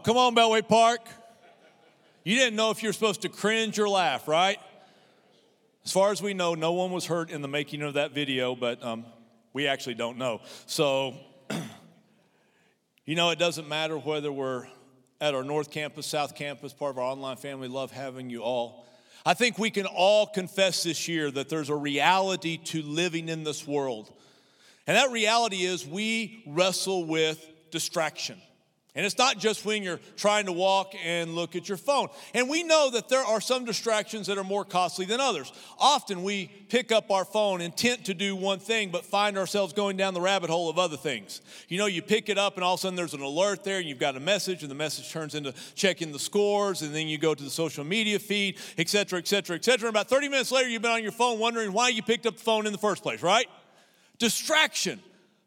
come on, Beltway Park. You didn't know if you're supposed to cringe or laugh, right? As far as we know, no one was hurt in the making of that video, but um, we actually don't know. So, you know, it doesn't matter whether we're at our North Campus, South Campus, part of our online family. Love having you all. I think we can all confess this year that there's a reality to living in this world. And that reality is we wrestle with distraction. And it's not just when you're trying to walk and look at your phone. And we know that there are some distractions that are more costly than others. Often we pick up our phone intent to do one thing, but find ourselves going down the rabbit hole of other things. You know, you pick it up and all of a sudden there's an alert there and you've got a message and the message turns into checking the scores and then you go to the social media feed, et cetera, et cetera, et cetera. And about 30 minutes later, you've been on your phone wondering why you picked up the phone in the first place, right? Distraction.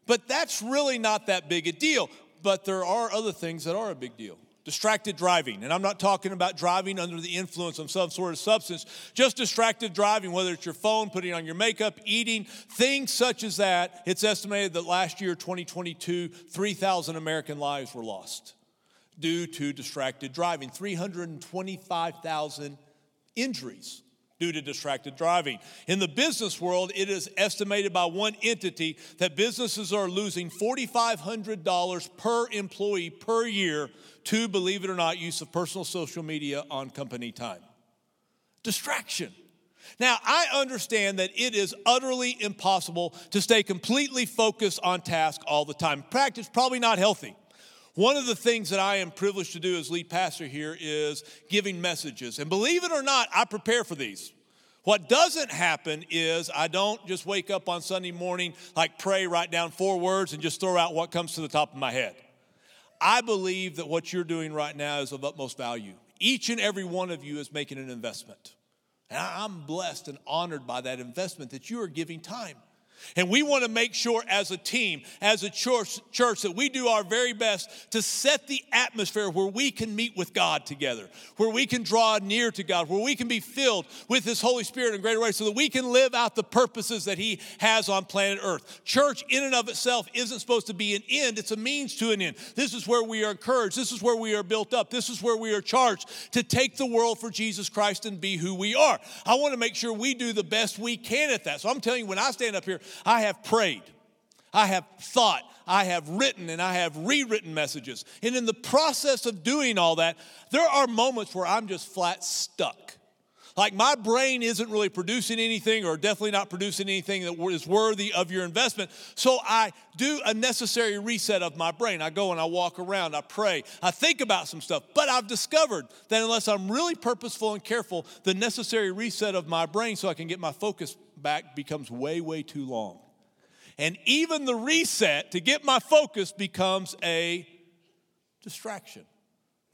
But that's really not that big a deal but there are other things that are a big deal. Distracted driving, and I'm not talking about driving under the influence of some sort of substance, just distracted driving, whether it's your phone, putting on your makeup, eating, things such as that. It's estimated that last year, 2022, 3,000 American lives were lost due to distracted driving, 325,000 injuries due to distracted driving. In the business world, it is estimated by one entity that businesses are losing $4,500 per employee per year to, believe it or not, use of personal social media on company time. Distraction. Now, I understand that it is utterly impossible to stay completely focused on task all the time. Practice probably not healthy. One of the things that I am privileged to do as lead pastor here is giving messages. And believe it or not, I prepare for these. What doesn't happen is I don't just wake up on Sunday morning, like pray, write down four words, and just throw out what comes to the top of my head. I believe that what you're doing right now is of utmost value. Each and every one of you is making an investment. And I'm blessed and honored by that investment that you are giving time. And we want to make sure as a team, as a church, church, that we do our very best to set the atmosphere where we can meet with God together, where we can draw near to God, where we can be filled with His Holy Spirit in greater ways so that we can live out the purposes that He has on planet Earth. Church, in and of itself, isn't supposed to be an end, it's a means to an end. This is where we are encouraged, this is where we are built up, this is where we are charged to take the world for Jesus Christ and be who we are. I want to make sure we do the best we can at that. So I'm telling you, when I stand up here, I have prayed, I have thought, I have written, and I have rewritten messages. And in the process of doing all that, there are moments where I'm just flat stuck. Like my brain isn't really producing anything, or definitely not producing anything that is worthy of your investment. So I do a necessary reset of my brain. I go and I walk around, I pray, I think about some stuff. But I've discovered that unless I'm really purposeful and careful, the necessary reset of my brain so I can get my focus back becomes way, way too long. And even the reset to get my focus becomes a distraction.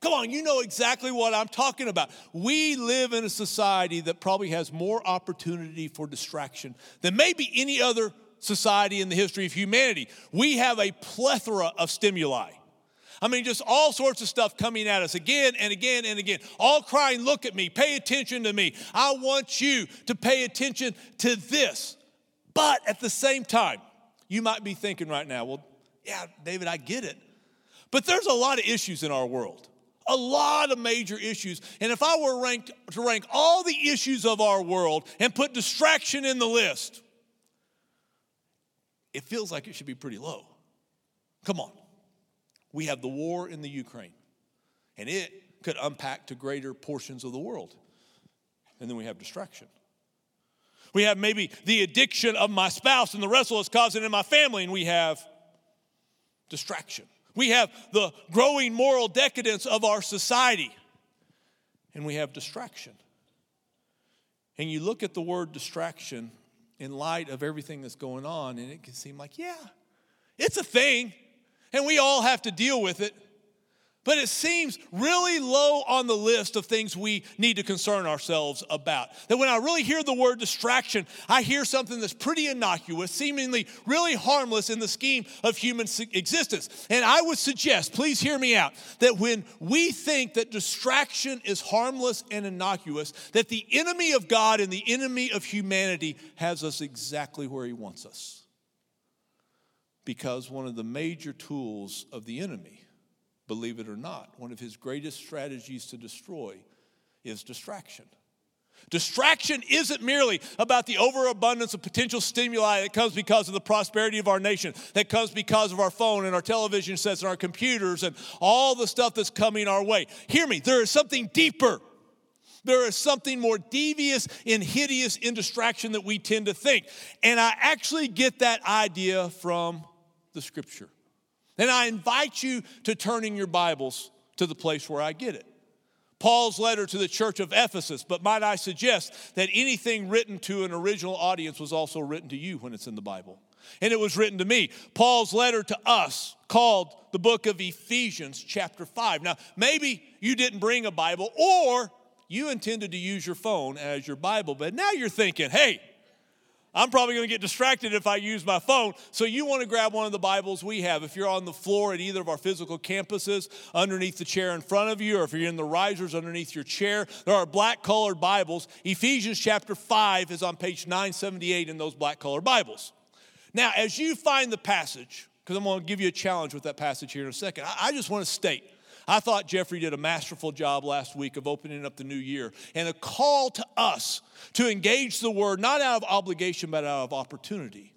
Come on, you know exactly what I'm talking about. We live in a society that probably has more opportunity for distraction than maybe any other society in the history of humanity. We have a plethora of stimuli. I mean, just all sorts of stuff coming at us again and again and again, all crying, Look at me, pay attention to me. I want you to pay attention to this. But at the same time, you might be thinking right now, Well, yeah, David, I get it. But there's a lot of issues in our world a lot of major issues. And if I were ranked to rank all the issues of our world and put distraction in the list, it feels like it should be pretty low. Come on. We have the war in the Ukraine, and it could unpack to greater portions of the world. And then we have distraction. We have maybe the addiction of my spouse and the wrestle it's causing in my family, and we have distraction. We have the growing moral decadence of our society, and we have distraction. And you look at the word distraction in light of everything that's going on, and it can seem like, yeah, it's a thing, and we all have to deal with it but it seems really low on the list of things we need to concern ourselves about. That when I really hear the word distraction, I hear something that's pretty innocuous, seemingly really harmless in the scheme of human existence. And I would suggest, please hear me out, that when we think that distraction is harmless and innocuous, that the enemy of God and the enemy of humanity has us exactly where he wants us. Because one of the major tools of the enemy believe it or not, one of his greatest strategies to destroy is distraction. Distraction isn't merely about the overabundance of potential stimuli that comes because of the prosperity of our nation, that comes because of our phone and our television sets and our computers and all the stuff that's coming our way. Hear me, there is something deeper. There is something more devious and hideous in distraction that we tend to think. And I actually get that idea from the scripture. And I invite you to turn in your Bibles to the place where I get it. Paul's letter to the church of Ephesus, but might I suggest that anything written to an original audience was also written to you when it's in the Bible. And it was written to me. Paul's letter to us, called the book of Ephesians, chapter 5. Now, maybe you didn't bring a Bible or you intended to use your phone as your Bible, but now you're thinking, hey, I'm probably going to get distracted if I use my phone. So you want to grab one of the Bibles we have. If you're on the floor at either of our physical campuses, underneath the chair in front of you, or if you're in the risers underneath your chair, there are black colored Bibles. Ephesians chapter 5 is on page 978 in those black colored Bibles. Now, as you find the passage, because I'm going to give you a challenge with that passage here in a second, I just want to state I thought Jeffrey did a masterful job last week of opening up the new year and a call to us to engage the word, not out of obligation, but out of opportunity.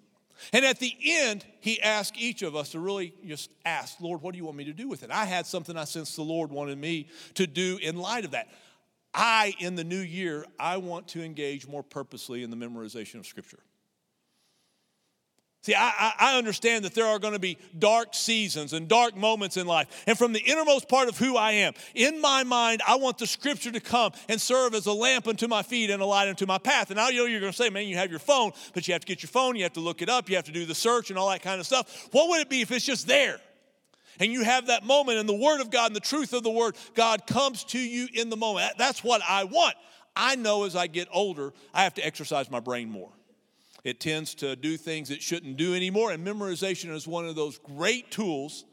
And at the end, he asked each of us to really just ask, Lord, what do you want me to do with it? I had something I sensed the Lord wanted me to do in light of that. I, in the new year, I want to engage more purposely in the memorization of Scripture. See, I, I, understand that there are going to be dark seasons and dark moments in life. And from the innermost part of who I am, in my mind, I want the scripture to come and serve as a lamp unto my feet and a light unto my path. And I know you're going to say, man, you have your phone, but you have to get your phone, you have to look it up, you have to do the search and all that kind of stuff. What would it be if it's just there? And you have that moment, and the Word of God and the truth of the Word, God comes to you in the moment. That's what I want. I know as I get older, I have to exercise my brain more. It tends to do things it shouldn't do anymore, and memorization is one of those great tools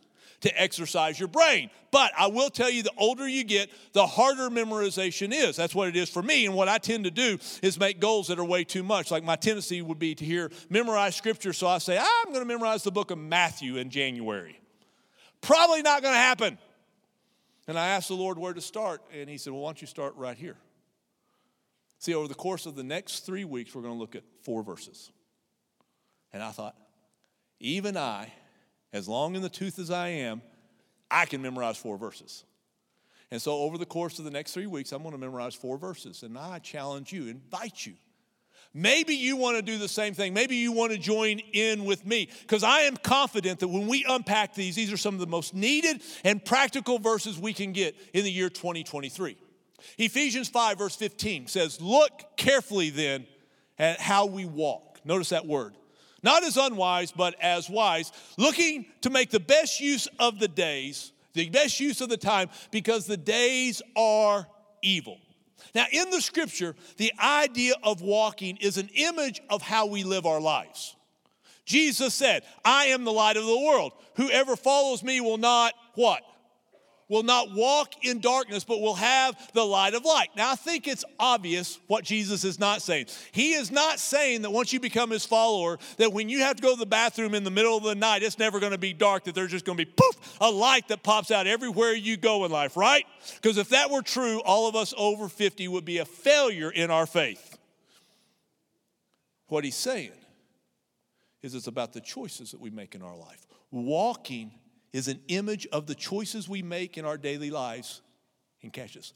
to exercise your brain. But I will tell you, the older you get, the harder memorization is. That's what it is for me. And what I tend to do is make goals that are way too much. Like my tendency would be to hear memorize scripture, so I say, I'm going to memorize the book of Matthew in January. Probably not going to happen. And I asked the Lord where to start, and He said, Well, why don't you start right here? See, over the course of the next three weeks, we're going to look at four verses. And I thought, even I, as long in the tooth as I am, I can memorize four verses. And so, over the course of the next three weeks, I'm going to memorize four verses. And I challenge you, invite you. Maybe you want to do the same thing. Maybe you want to join in with me because I am confident that when we unpack these, these are some of the most needed and practical verses we can get in the year 2023. Ephesians 5, verse 15 says, Look carefully then at how we walk. Notice that word. Not as unwise, but as wise, looking to make the best use of the days, the best use of the time, because the days are evil. Now, in the scripture, the idea of walking is an image of how we live our lives. Jesus said, I am the light of the world. Whoever follows me will not what? Will not walk in darkness, but will have the light of light. Now, I think it's obvious what Jesus is not saying. He is not saying that once you become his follower, that when you have to go to the bathroom in the middle of the night, it's never going to be dark, that there's just going to be poof, a light that pops out everywhere you go in life, right? Because if that were true, all of us over 50 would be a failure in our faith. What he's saying is it's about the choices that we make in our life. Walking is an image of the choices we make in our daily lives. And catch this,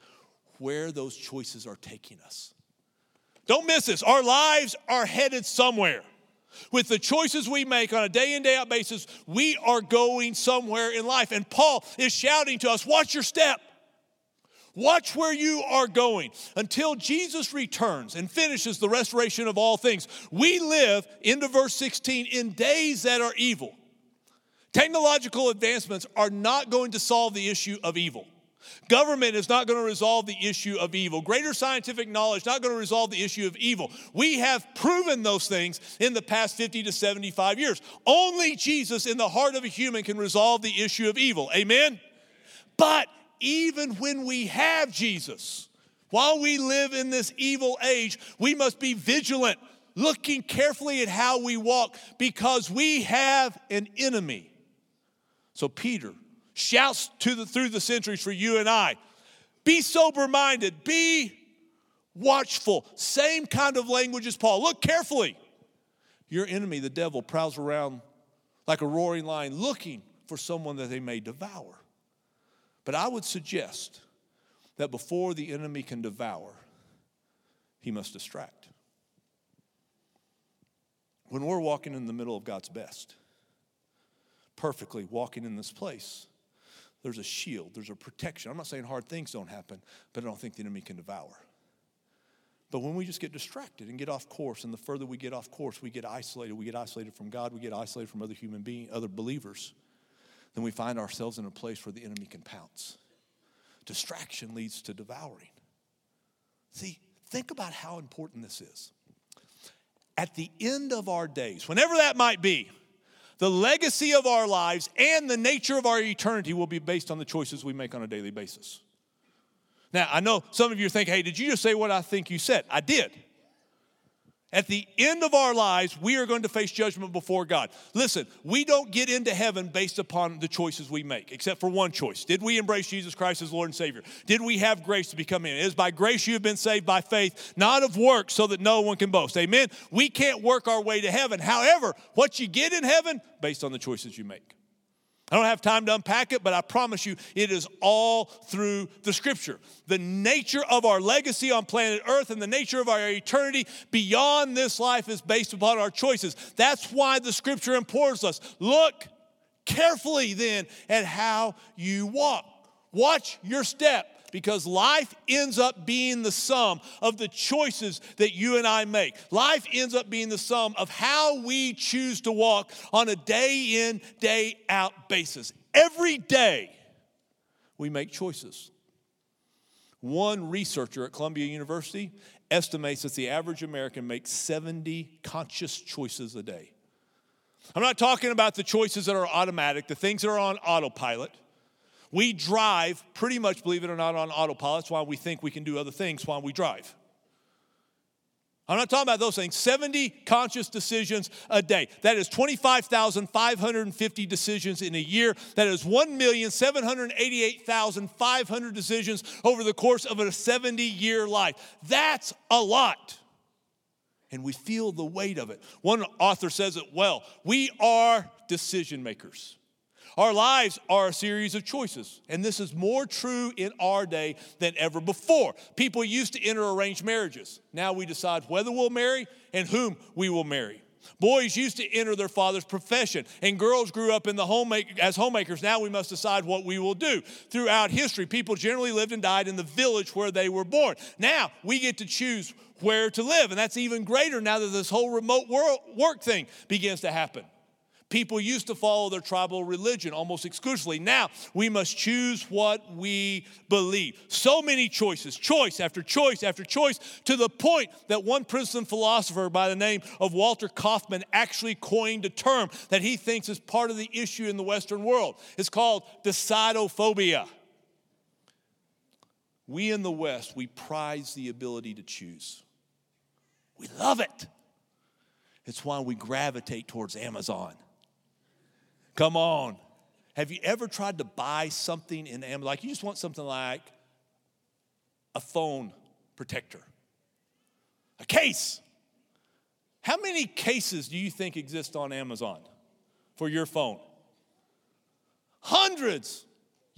where those choices are taking us. Don't miss this. Our lives are headed somewhere. With the choices we make on a day in, day out basis, we are going somewhere in life. And Paul is shouting to us watch your step. Watch where you are going until Jesus returns and finishes the restoration of all things. We live, into verse 16, in days that are evil. Technological advancements are not going to solve the issue of evil. Government is not going to resolve the issue of evil. Greater scientific knowledge not going to resolve the issue of evil. We have proven those things in the past 50 to 75 years. Only Jesus in the heart of a human can resolve the issue of evil. Amen? But even when we have Jesus, while we live in this evil age, we must be vigilant, looking carefully at how we walk because we have an enemy so Peter shouts to the, through the centuries for you and I. Be sober minded, be watchful. Same kind of language as Paul. Look carefully. Your enemy, the devil, prowls around like a roaring lion looking for someone that they may devour. But I would suggest that before the enemy can devour, he must distract. When we're walking in the middle of God's best, perfectly walking in this place, there's a shield, there's a protection. I'm not saying hard things don't happen, but I don't think the enemy can devour. But when we just get distracted and get off course, and the further we get off course, we get isolated. We get isolated from God, we get isolated from other human beings, other believers. Then we find ourselves in a place where the enemy can pounce. Distraction leads to devouring. See, think about how important this is. At the end of our days, whenever that might be, the legacy of our lives and the nature of our eternity will be based on the choices we make on a daily basis. Now, I know some of you think, hey, did you just say what I think you said? I did. At the end of our lives, we are going to face judgment before God. Listen, we don't get into heaven based upon the choices we make, except for one choice. Did we embrace Jesus Christ as Lord and Savior? Did we have grace to become in? It is by grace you have been saved by faith, not of works, so that no one can boast. Amen? We can't work our way to heaven. However, what you get in heaven, based on the choices you make. I don't have time to unpack it, but I promise you it is all through the scripture. The nature of our legacy on planet Earth and the nature of our eternity beyond this life is based upon our choices. That's why the scripture implores us look carefully then at how you walk. Watch your step because life ends up being the sum of the choices that you and I make. Life ends up being the sum of how we choose to walk on a day in, day out basis. Every day, we make choices. One researcher at Columbia University estimates that the average American makes 70 conscious choices a day. I'm not talking about the choices that are automatic, the things that are on autopilot. We drive pretty much, believe it or not, on autopilot. That's why we think we can do other things while we drive. I'm not talking about those things. 70 conscious decisions a day. That is 25,550 decisions in a year. That is 1,788,500 decisions over the course of a 70 year life. That's a lot. And we feel the weight of it. One author says it well we are decision makers. Our lives are a series of choices, and this is more true in our day than ever before. People used to enter arranged marriages. Now we decide whether we'll marry and whom we will marry. Boys used to enter their father's profession, and girls grew up in the homemaker, as homemakers. Now we must decide what we will do. Throughout history, people generally lived and died in the village where they were born. Now we get to choose where to live, and that's even greater now that this whole remote work thing begins to happen. People used to follow their tribal religion almost exclusively. Now we must choose what we believe. So many choices, choice after choice after choice, to the point that one Princeton philosopher by the name of Walter Kaufmann actually coined a term that he thinks is part of the issue in the Western world. It's called decidophobia. We in the West, we prize the ability to choose. We love it. It's why we gravitate towards Amazon. Come on. Have you ever tried to buy something in Amazon? Like you just want something like a phone protector, a case. How many cases do you think exist on Amazon for your phone? Hundreds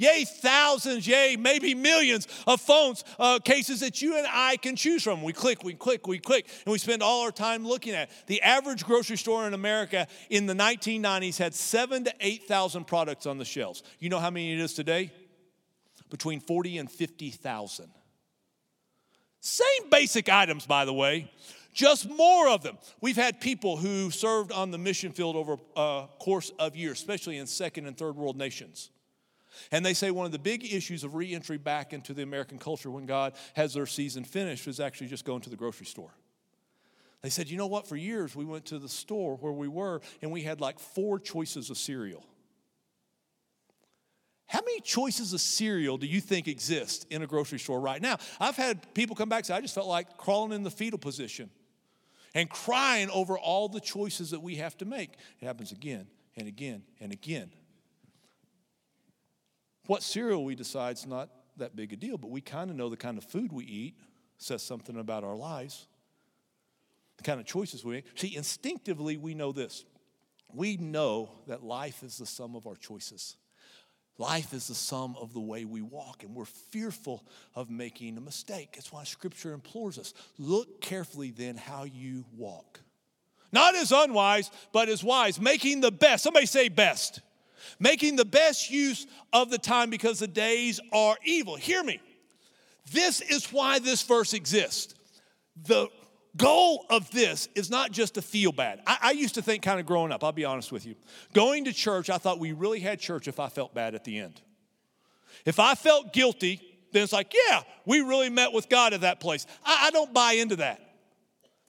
yay, thousands, yay, maybe millions of phones, uh, cases that you and I can choose from. We click, we click, we click, and we spend all our time looking at. The average grocery store in America in the 1990s had seven to 8,000 products on the shelves. You know how many it is today? Between 40 and 50,000. Same basic items, by the way just more of them. We've had people who served on the mission field over a course of years, especially in second and third world nations. And they say one of the big issues of reentry back into the American culture when God has their season finished is actually just going to the grocery store. They said, you know what? For years we went to the store where we were and we had like four choices of cereal. How many choices of cereal do you think exist in a grocery store right now? I've had people come back and say, I just felt like crawling in the fetal position and crying over all the choices that we have to make. It happens again and again and again. What cereal we decide is not that big a deal, but we kind of know the kind of food we eat says something about our lives, the kind of choices we make. See, instinctively, we know this. We know that life is the sum of our choices. Life is the sum of the way we walk, and we're fearful of making a mistake. That's why Scripture implores us look carefully then how you walk. Not as unwise, but as wise, making the best. Somebody say best. Making the best use of the time because the days are evil. Hear me. This is why this verse exists. The goal of this is not just to feel bad. I, I, used to think, kind of growing up, I'll be honest with you. Going to church, I thought we really had church if I felt bad at the end. If I felt guilty, then it's like, yeah, we really met with God at that place. I, I don't buy into that.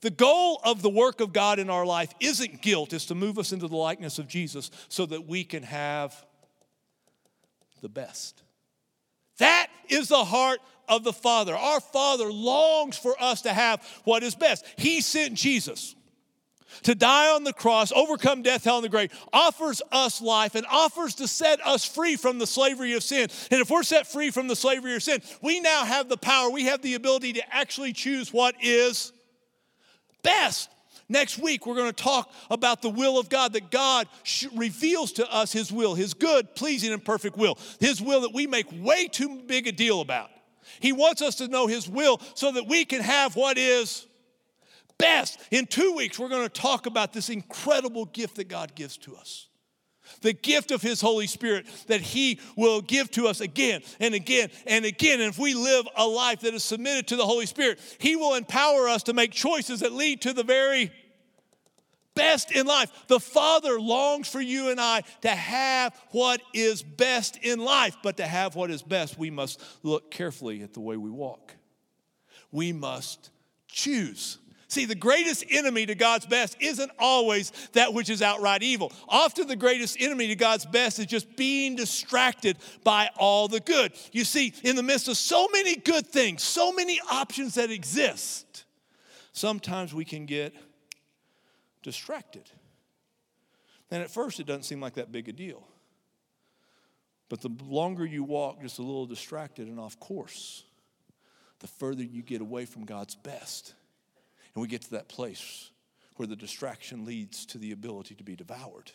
The goal of the work of God in our life isn't guilt, it's to move us into the likeness of Jesus so that we can have the best. That is the heart of the Father. Our Father longs for us to have what is best. He sent Jesus to die on the cross, overcome death, hell, and the grave, offers us life and offers to set us free from the slavery of sin. And if we're set free from the slavery of sin, we now have the power, we have the ability to actually choose what is best. Next week, we're going to talk about the will of God, that God reveals to us His will, His good, pleasing, and perfect will. His will that we make way too big a deal about. He wants us to know His will so that we can have what is best. In two weeks, we're going to talk about this incredible gift that God gives to us the gift of His Holy Spirit that He will give to us again and again and again. And if we live a life that is submitted to the Holy Spirit, He will empower us to make choices that lead to the very best in life. The Father longs for you and I to have what is best in life, but to have what is best, we must look carefully at the way we walk. We must choose. See, the greatest enemy to God's best isn't always that which is outright evil. Often, the greatest enemy to God's best is just being distracted by all the good. You see, in the midst of so many good things, so many options that exist, sometimes we can get distracted. And at first, it doesn't seem like that big a deal. But the longer you walk just a little distracted and off course, the further you get away from God's best. And we get to that place where the distraction leads to the ability to be devoured.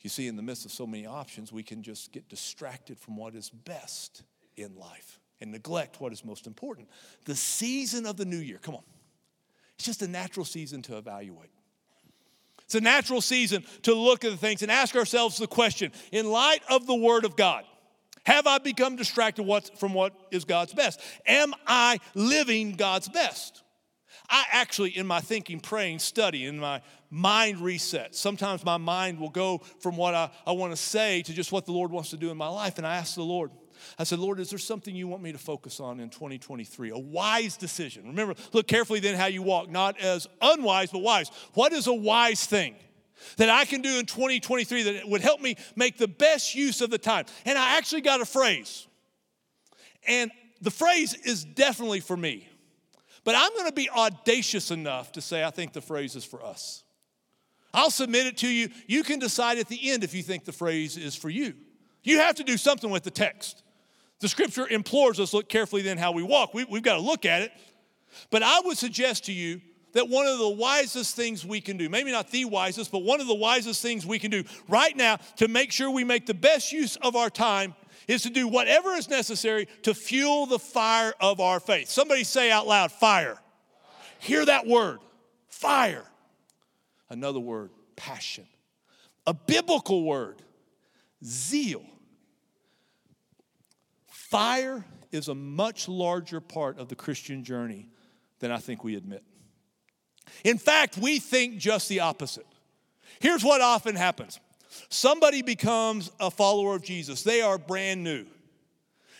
You see, in the midst of so many options, we can just get distracted from what is best in life and neglect what is most important. The season of the new year, come on, it's just a natural season to evaluate. It's a natural season to look at the things and ask ourselves the question in light of the Word of God, have I become distracted from what is God's best? Am I living God's best? I actually, in my thinking, praying, study, in my mind reset, sometimes my mind will go from what I, I want to say to just what the Lord wants to do in my life. And I ask the Lord, I said, Lord, is there something you want me to focus on in 2023? A wise decision. Remember, look carefully then how you walk, not as unwise, but wise. What is a wise thing? That I can do in 2023 that would help me make the best use of the time. And I actually got a phrase. And the phrase is definitely for me. But I'm going to be audacious enough to say I think the phrase is for us. I'll submit it to you. You can decide at the end if you think the phrase is for you. You have to do something with the text. The scripture implores us look carefully then how we walk. We, have got to look at it. But I would suggest to you that one of the wisest things we can do, maybe not the wisest, but one of the wisest things we can do right now to make sure we make the best use of our time is to do whatever is necessary to fuel the fire of our faith. Somebody say out loud, fire. Hear that word, fire. Another word, passion. A biblical word, zeal. Fire is a much larger part of the Christian journey than I think we admit. In fact, we think just the opposite. Here's what often happens somebody becomes a follower of Jesus, they are brand new.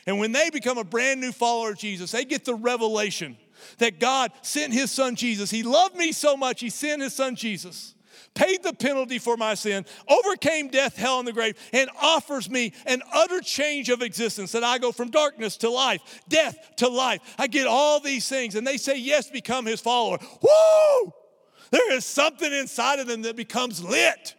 And when they become a brand new follower of Jesus, they get the revelation that God sent his son Jesus. He loved me so much, he sent his son Jesus paid the penalty for my sin, overcame death, hell, and the grave, and offers me an utter change of existence that I go from darkness to life, death to life. I get all these things, and they say, Yes, become his follower. Woo! There is something inside of them that becomes lit.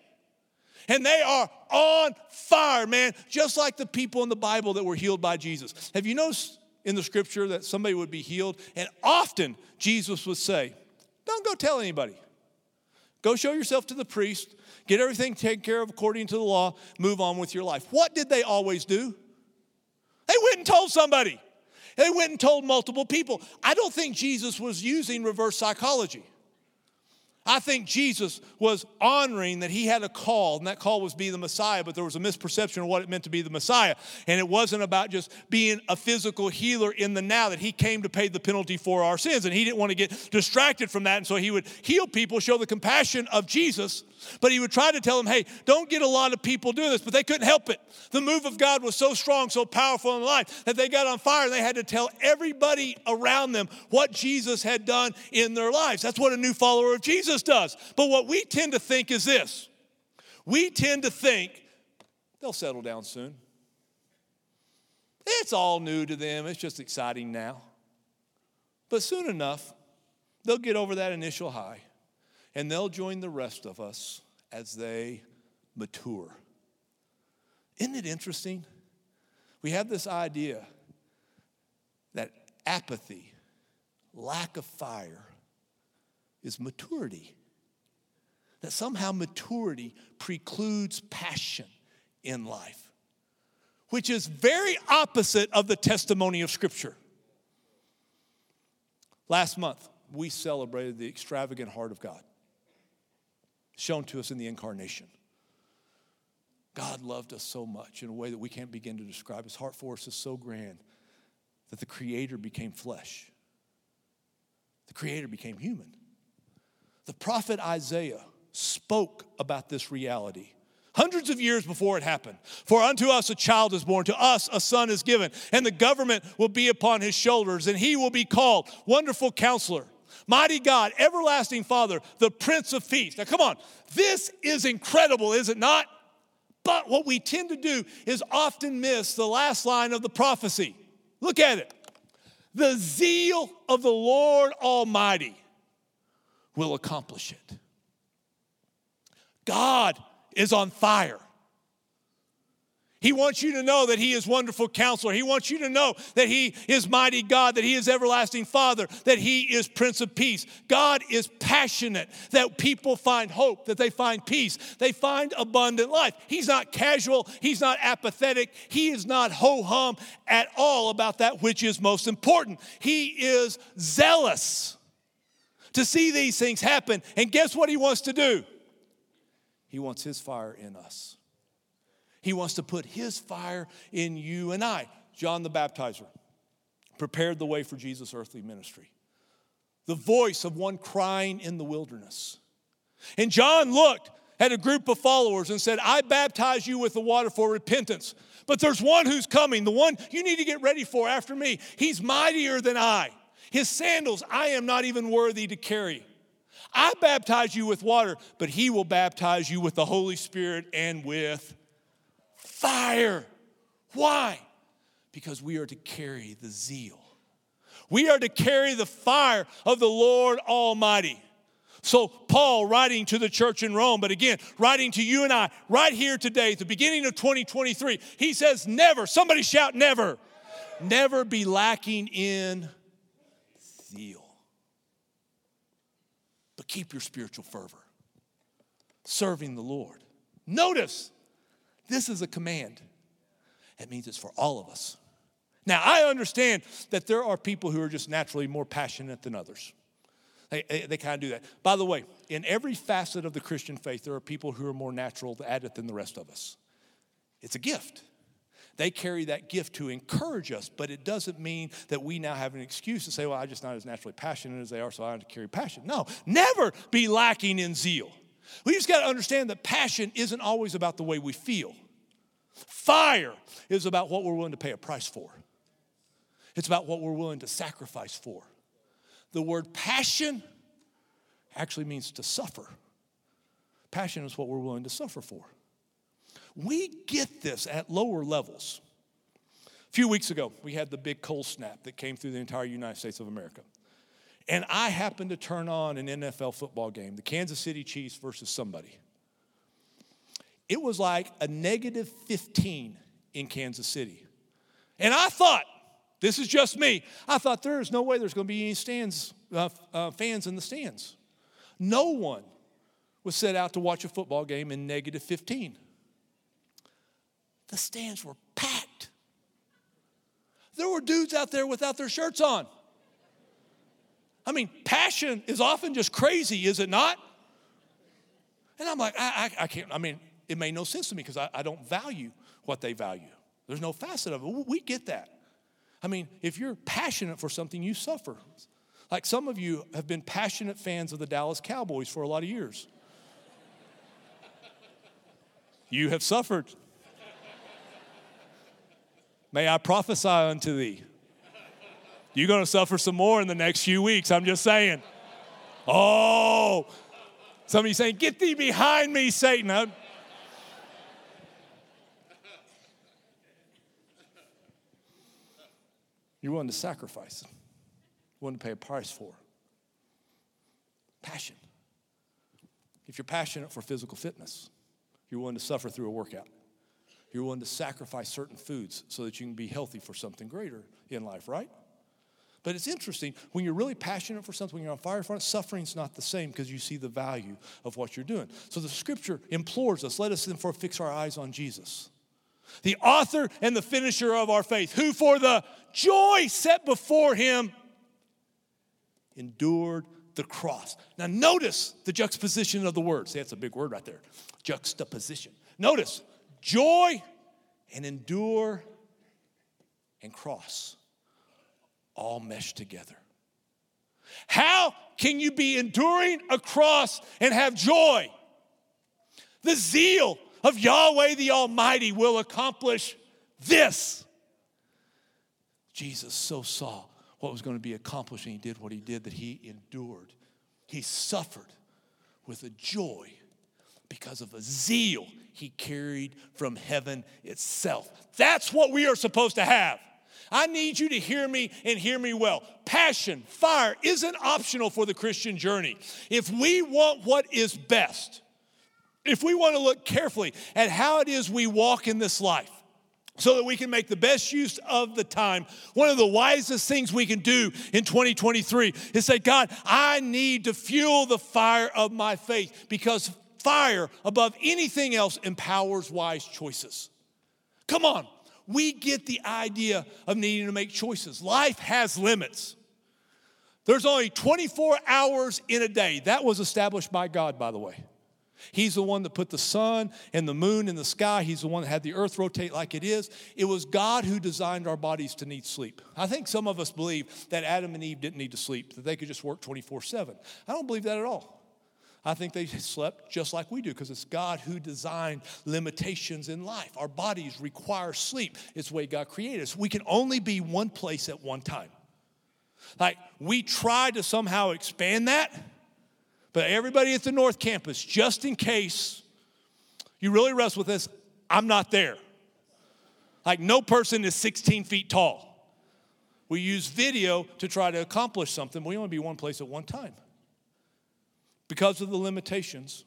And they are on fire, man, just like the people in the Bible that were healed by Jesus. Have you noticed in the scripture that somebody would be healed? And often Jesus would say, Don't go tell anybody. Go show yourself to the priest, get everything taken care of according to the law, move on with your life. What did they always do? They went and told somebody. They went and told multiple people. I don't think Jesus was using reverse psychology. I think Jesus was honoring that he had a call, and that call was be the Messiah, but there was a misperception of what it meant to be the Messiah. And it wasn't about just being a physical healer in the now, that he came to pay the penalty for our sins. And he didn't want to get distracted from that. And so he would heal people, show the compassion of Jesus, but he would try to tell them, hey, don't get a lot of people doing this, but they couldn't help it. The move of God was so strong, so powerful in life that they got on fire and they had to tell everybody around them what Jesus had done in their lives. That's what a new follower of Jesus does. But what we tend to think is this we tend to think they'll settle down soon. It's all new to them, it's just exciting now. But soon enough, they'll get over that initial high and they'll join the rest of us as they mature. Isn't it interesting? We have this idea that apathy, lack of fire, is maturity. That somehow maturity precludes passion in life, which is very opposite of the testimony of Scripture. Last month, we celebrated the extravagant heart of God shown to us in the incarnation. God loved us so much in a way that we can't begin to describe. His heart for us is so grand that the Creator became flesh, the Creator became human. The prophet Isaiah spoke about this reality hundreds of years before it happened. For unto us a child is born, to us a son is given, and the government will be upon his shoulders, and he will be called Wonderful Counselor Mighty God, everlasting Father, the Prince of Peace. Now, come on, this is incredible, is it not? But what we tend to do is often miss the last line of the prophecy. Look at it. The zeal of the Lord Almighty will accomplish it. God is on fire. He wants you to know that He is wonderful counselor. He wants you to know that He is mighty God, that He is everlasting Father, that He is Prince of Peace. God is passionate that people find hope, that they find peace, they find abundant life. He's not casual, He's not apathetic, He is not ho hum at all about that which is most important. He is zealous to see these things happen. And guess what He wants to do? He wants His fire in us. He wants to put His fire in you and I. John the Baptizer prepared the way for Jesus' earthly ministry. The voice of one crying in the wilderness. And John looked at a group of followers and said, I baptize you with the water for repentance. But there's one who's coming, the one you need to get ready for after me. He's mightier than I. His sandals I am not even worthy to carry. I baptize you with water, but he will baptize you with the Holy Spirit and with fire. Why? Because we are to carry the zeal. We are to carry the fire of the Lord Almighty. So, Paul writing to the church in Rome, but again, writing to you and I right here today, at the beginning of 2023, he says, Never, somebody shout, never, never be lacking in zeal. But keep your spiritual fervor, serving the Lord. Notice, this is a command. It means it's for all of us. Now, I understand that there are people who are just naturally more passionate than others. They, they, they kind of do that. By the way, in every facet of the Christian faith, there are people who are more natural at it than the rest of us. It's a gift. They carry that gift to encourage us, but it doesn't mean that we now have an excuse to say, well, I'm just not as naturally passionate as they are, so I have to carry passion. No, never be lacking in zeal. We just got to understand that passion isn't always about the way we feel. Fire is about what we're willing to pay a price for, it's about what we're willing to sacrifice for. The word passion actually means to suffer. Passion is what we're willing to suffer for. We get this at lower levels. A few weeks ago, we had the big cold snap that came through the entire United States of America. And I happened to turn on an NFL football game, the Kansas City Chiefs versus somebody. it was like a negative 15 in Kansas City. And I thought, this is just me, I thought there is no way there's going to be any stands, uh, uh, fans in the stands. No one was set out to watch a football game in negative 15. The stands were packed. There were dudes out there without their shirts on. I mean, passion is often just crazy, is it not? And I'm like, I, I, I can't, I mean, it made no sense to me because I, I don't value what they value. There's no facet of it. We get that. I mean, if you're passionate for something, you suffer. Like some of you have been passionate fans of the Dallas Cowboys for a lot of years. You have suffered. May I prophesy unto thee. You're going to suffer some more in the next few weeks. I'm just saying. Oh, some of you saying, Get thee behind me, Satan. You're willing to sacrifice, willing to pay a price for. Passion. If you're passionate for physical fitness, you're willing to suffer through a workout. You're willing to sacrifice certain foods so that you can be healthy for something greater in life, right? But it's interesting, when you're really passionate for something, when you're on fire for it, suffering's not the same because you see the value of what you're doing. So the scripture implores us, let us therefore fix our eyes on Jesus, the author and the finisher of our faith, who for the joy set before him endured the cross. Now notice the juxtaposition of the words. See, that's a big word right there. Juxtaposition. Notice joy and endure and cross all meshed together. How can you be enduring a cross and have joy? The zeal of Yahweh the Almighty will accomplish this. Jesus so saw what was going to be accomplished and he did what he did that he endured. He suffered with a joy because of a zeal he carried from heaven itself. That's what we are supposed to have. I need you to hear me and hear me well. Passion, fire isn't optional for the Christian journey. If we want what is best, if we want to look carefully at how it is we walk in this life, so that we can make the best use of the time. One of the wisest things we can do in 2023 is say, God, I need to fuel the fire of my faith because fire, above anything else, empowers wise choices. Come on, we get the idea of needing to make choices. Life has limits. There's only 24 hours in a day. That was established by God, by the way. He's the one that put the sun and the moon in the sky. He's the one that had the earth rotate like it is. It was God who designed our bodies to need sleep. I think some of us believe that Adam and Eve didn't need to sleep, that they could just work 24 7. I don't believe that at all. I think they slept just like we do because it's God who designed limitations in life. Our bodies require sleep. It's the way God created us. We can only be one place at one time. Like we try to somehow expand that, but everybody at the North Campus, just in case you really wrestle with this, I'm not there. Like no person is 16 feet tall. We use video to try to accomplish something. We only be one place at one time because of the limitations,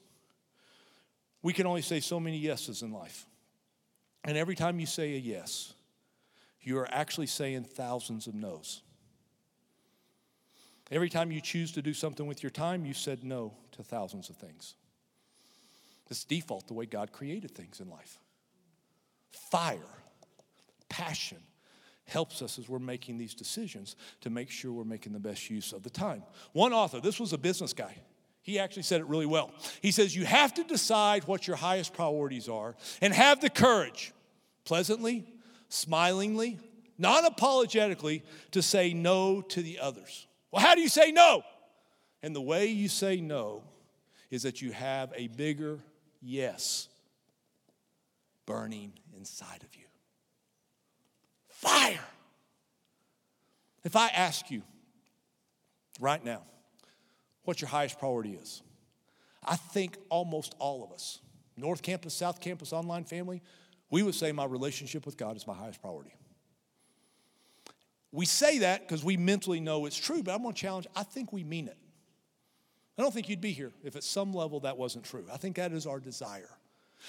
we can only say so many yeses in life. And every time you say a yes, you are actually saying thousands of no's. Every time you choose to do something with your time, you said no to thousands of things. It's default the way God created things in life. Fire, passion, helps us as we're making these decisions to make sure we're making the best use of the time. One author, this was a business guy. He actually said it really well. He says, You have to decide what your highest priorities are and have the courage, pleasantly, smilingly, non apologetically, to say no to the others. Well, how do you say no? And the way you say no is that you have a bigger yes burning inside of you. Fire. If I ask you right now, what your highest priority is. I think almost all of us, North Campus, South Campus, online family, we would say my relationship with God is my highest priority. We say that because we mentally know it's true, but I'm going to challenge, I think we mean it. I don't think you'd be here if at some level that wasn't true. I think that is our desire.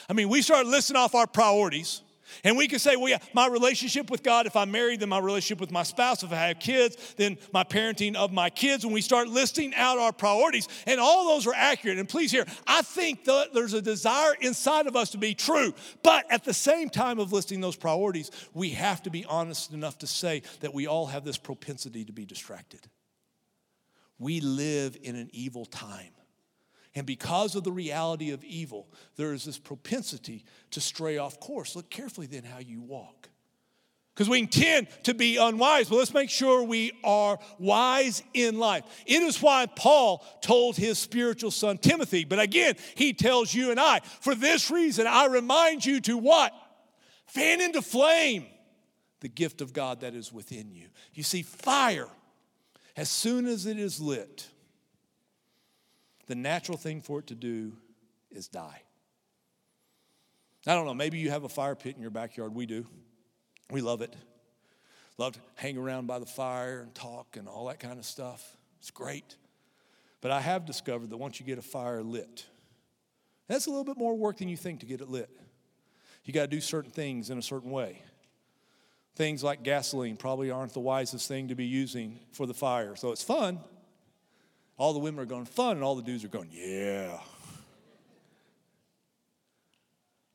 I mean, we start listing off our priorities. And we can say, well, yeah, my relationship with God, if I'm married, then my relationship with my spouse, if I have kids, then my parenting of my kids. When we start listing out our priorities, and all those are accurate. And please hear, I think that there's a desire inside of us to be true. But at the same time of listing those priorities, we have to be honest enough to say that we all have this propensity to be distracted. We live in an evil time. And because of the reality of evil, there is this propensity to stray off course. Look carefully then how you walk. Because we intend to be unwise, but let's make sure we are wise in life. It is why Paul told his spiritual son Timothy, but again, he tells you and I, for this reason, I remind you to what? Fan into flame the gift of God that is within you. You see, fire, as soon as it is lit, the natural thing for it to do is die. I don't know, maybe you have a fire pit in your backyard. We do. We love it. Love to hang around by the fire and talk and all that kind of stuff. It's great. But I have discovered that once you get a fire lit, that's a little bit more work than you think to get it lit. You got to do certain things in a certain way. Things like gasoline probably aren't the wisest thing to be using for the fire. So it's fun, all the women are going fun, and all the dudes are going, yeah.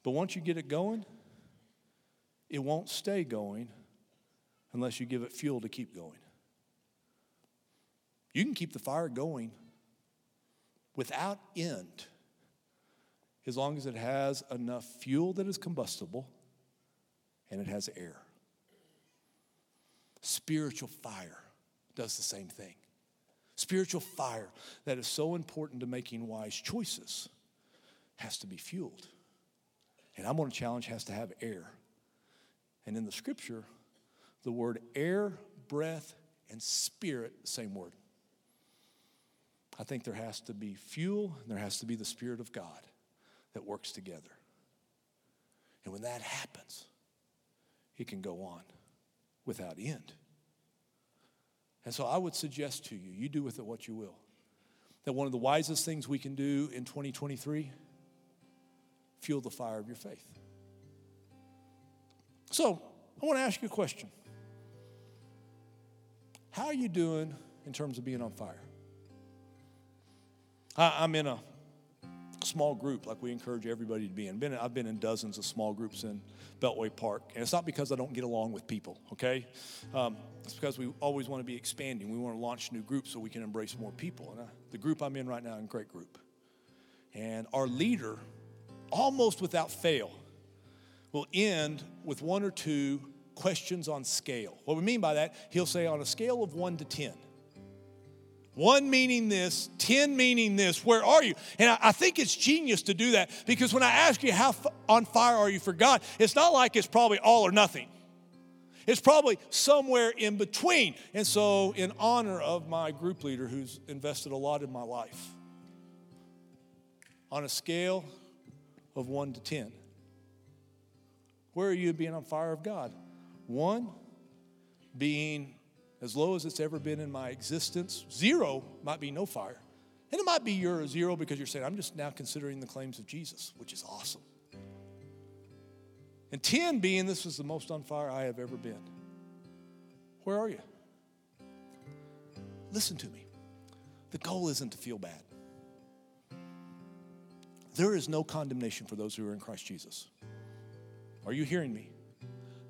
But once you get it going, it won't stay going unless you give it fuel to keep going. You can keep the fire going without end as long as it has enough fuel that is combustible and it has air. Spiritual fire does the same thing. Spiritual fire that is so important to making wise choices has to be fueled. And I'm going to challenge has to have air. And in the scripture, the word air, breath, and spirit, same word. I think there has to be fuel and there has to be the Spirit of God that works together. And when that happens, it can go on without end. And so I would suggest to you, you do with it what you will, that one of the wisest things we can do in 2023, fuel the fire of your faith. So I want to ask you a question. How are you doing in terms of being on fire? I, am in a small group like we encourage everybody to be in. Been, I've been in dozens of small groups in Beltway Park, and it's not because I don't get along with people, okay? Um, it's because we always want to be expanding. We want to launch new groups so we can embrace more people. And I, the group I'm in right now is a great group. And our leader, almost without fail, will end with one or two questions on scale. What we mean by that, he'll say on a scale of one to 10 one meaning this, 10 meaning this. Where are you? And I, I, think it's genius to do that because when I ask you how f- on fire are you for God, it's not like it's probably all or nothing. It's probably somewhere in between. And so, in honor of my group leader who's invested a lot in my life, on a scale of 1 to 10, where are you being on fire of God? One, being as low as it's ever been in my existence. Zero might be no fire. And it might be your zero because you're saying, I'm just now considering the claims of Jesus, which is awesome. And 10 being, this was the most on fire I have ever been. Where are you? Listen to me. The goal isn't to feel bad. There is no condemnation for those who are in Christ Jesus. Are you hearing me?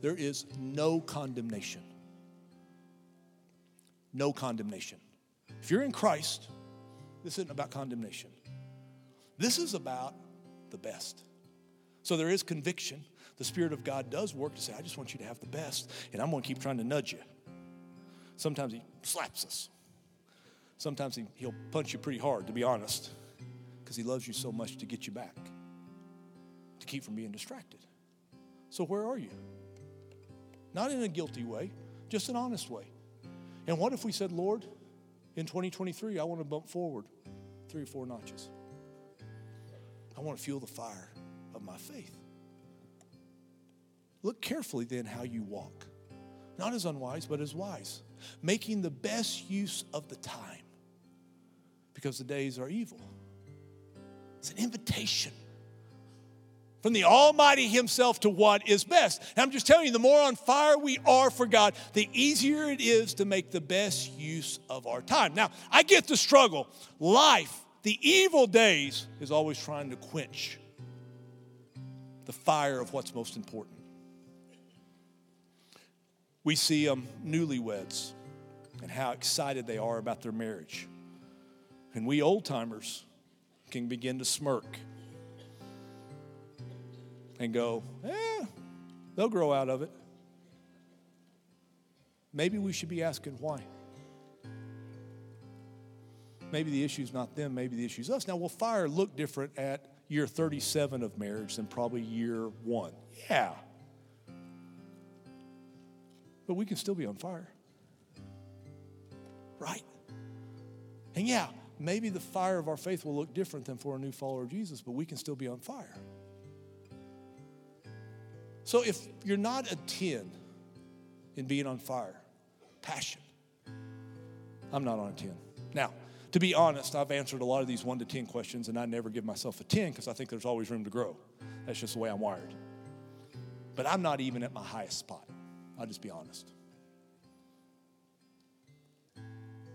There is no condemnation no condemnation. If you're in Christ, this isn't about condemnation. This is about the best. So there is conviction. The Spirit of God does work to say, I just want you to have the best, and I'm going to keep trying to nudge you. Sometimes He slaps us. Sometimes he, He'll punch you pretty hard, to be honest, because He loves you so much to get you back, to keep from being distracted. So where are you? Not in a guilty way, just an honest way. And what if we said, Lord, in 2023, I want to bump forward three or four notches? I want to fuel the fire of my faith. Look carefully then how you walk, not as unwise, but as wise, making the best use of the time because the days are evil. It's an invitation from the Almighty Himself to what is best. And I'm just telling you, the more on fire we are for God, the easier it is to make the best use of our time. Now, I get the struggle. Life, the evil days, is always trying to quench the fire of what's most important. We see um, newlyweds and how excited they are about their marriage. And we old timers can begin to smirk and go, eh, they'll grow out of it. Maybe we should be asking why. Maybe the issue's not them, maybe the issue's us. Now, will fire look different at year 37 of marriage than probably year one? Yeah. But we can still be on fire. Right? And yeah, maybe the fire of our faith will look different than for a new follower of Jesus, but we can still be on fire. So if you're not a 10 in being on fire, passion, I'm not on a 10. Now, to be honest, I've answered a lot of these 1 to 10 questions and I never give myself a 10 because I think there's always room to grow. That's just the way I'm wired. But I'm not even at my highest spot. I'll just be honest.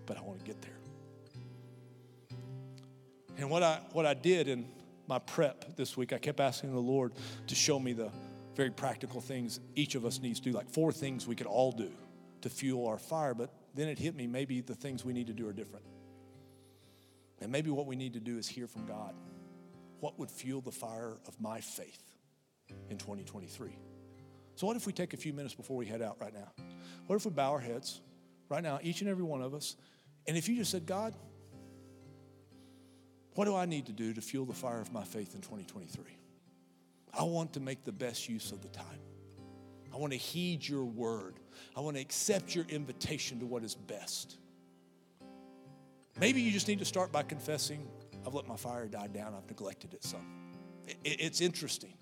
But I want to get there. And what I, what I did in my prep this week, I kept asking the Lord to show me the very practical things each of us needs to do, like four things we could all do to fuel our fire. But then it hit me maybe the things we need to do are different. And maybe what we need to do is hear from God. What would fuel the fire of my faith in 2023? So, what if we take a few minutes before we head out right now? What if we bow our heads right now, each and every one of us? And if you just said, God, what do I need to do to fuel the fire of my faith in 2023? I want to make the best use of the time. I want to heed your word. I want to accept your invitation to what is best. Maybe you just need to start by confessing, I've let my fire die down, I've neglected it some. It's interesting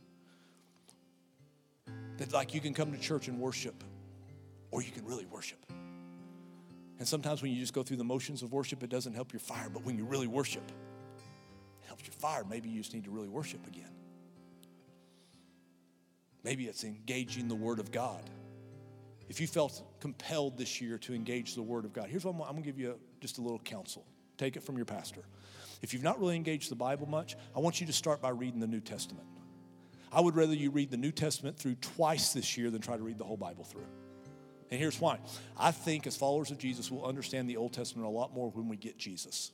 that, like, you can come to church and worship, or you can really worship. And sometimes when you just go through the motions of worship, it doesn't help your fire, but when you really worship, it helps your fire. Maybe you just need to really worship again. Maybe it's engaging the Word of God. If you felt compelled this year to engage the Word of God, here's what I'm, I'm going to give you just a little counsel. Take it from your pastor. If you've not really engaged the Bible much, I want you to start by reading the New Testament. I would rather you read the New Testament through twice this year than try to read the whole Bible through. And here's why. I think as followers of Jesus, we'll understand the Old Testament a lot more when we get Jesus.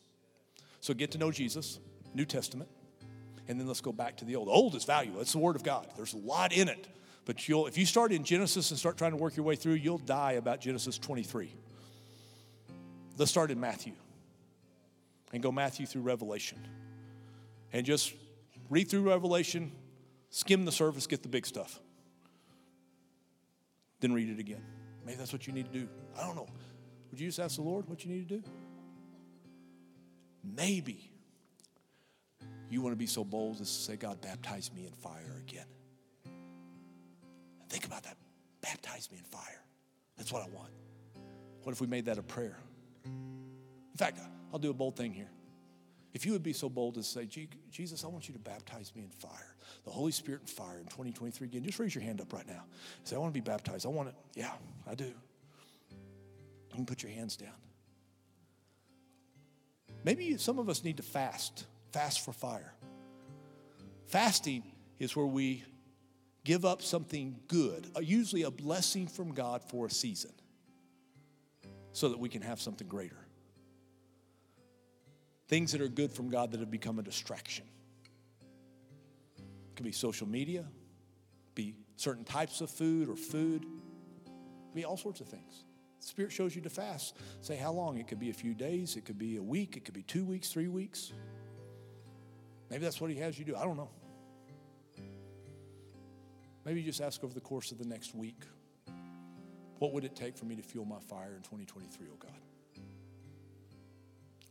So get to know Jesus, New Testament, and then let's go back to the old. The old is valuable. It's the Word of God. There's a lot in it. But you'll, if you start in Genesis and start trying to work your way through, you'll die about Genesis 23. Let's start in Matthew and go Matthew through Revelation. And just read through Revelation, skim the surface, get the big stuff. Then read it again. Maybe that's what you need to do. I don't know. Would you just ask the Lord what you need to do? Maybe you want to be so bold as to say, God, baptize me in fire again. Think about that. Baptize me in fire. That's what I want. What if we made that a prayer? In fact, I'll do a bold thing here. If you would be so bold as to say, Jesus, I want you to baptize me in fire, the Holy Spirit in fire in 2023 again, just raise your hand up right now. Say, I want to be baptized. I want it. Yeah, I do. You can put your hands down. Maybe some of us need to fast Fast for fire. Fasting is where we give up something good, uh, usually a blessing from God for a season, so that we can have something greater. Things that are good from God that have become a distraction. It could be social media, be certain types of food or food, be all sorts of things. Spirit shows you to fast. Say how long? It could be a few days, it could be a week, it could be two weeks, three weeks. Maybe that's what He has you do. I don't know. Maybe you just ask over the course of the next week what would it take for me to fuel my fire in 2023, oh God?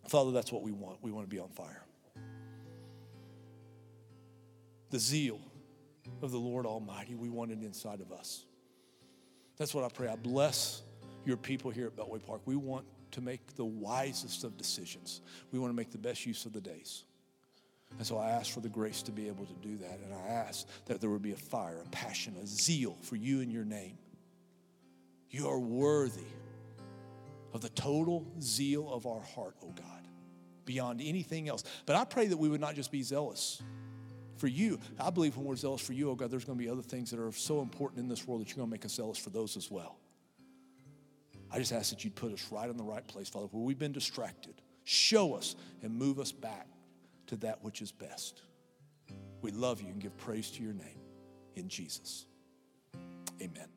Father, that's what we want. We want to be on fire. The zeal of the Lord Almighty, we want it inside of us. That's what I pray. I bless your people here at Beltway Park. We want to make the wisest of decisions. We want to make the best use of the days. And so I ask for the grace to be able to do that. And I ask that there would be a fire, a passion, a zeal for you and your name. You are worthy of the total zeal of our heart, oh God, beyond anything else. But I pray that we would not just be zealous for you. I believe when we're zealous for you, oh God, there's going to be other things that are so important in this world that you're going to make us zealous for those as well. I just ask that you'd put us right in the right place, Father, where we've been distracted. Show us and move us back to that which is best. We love you and give praise to your name in Jesus. Amen.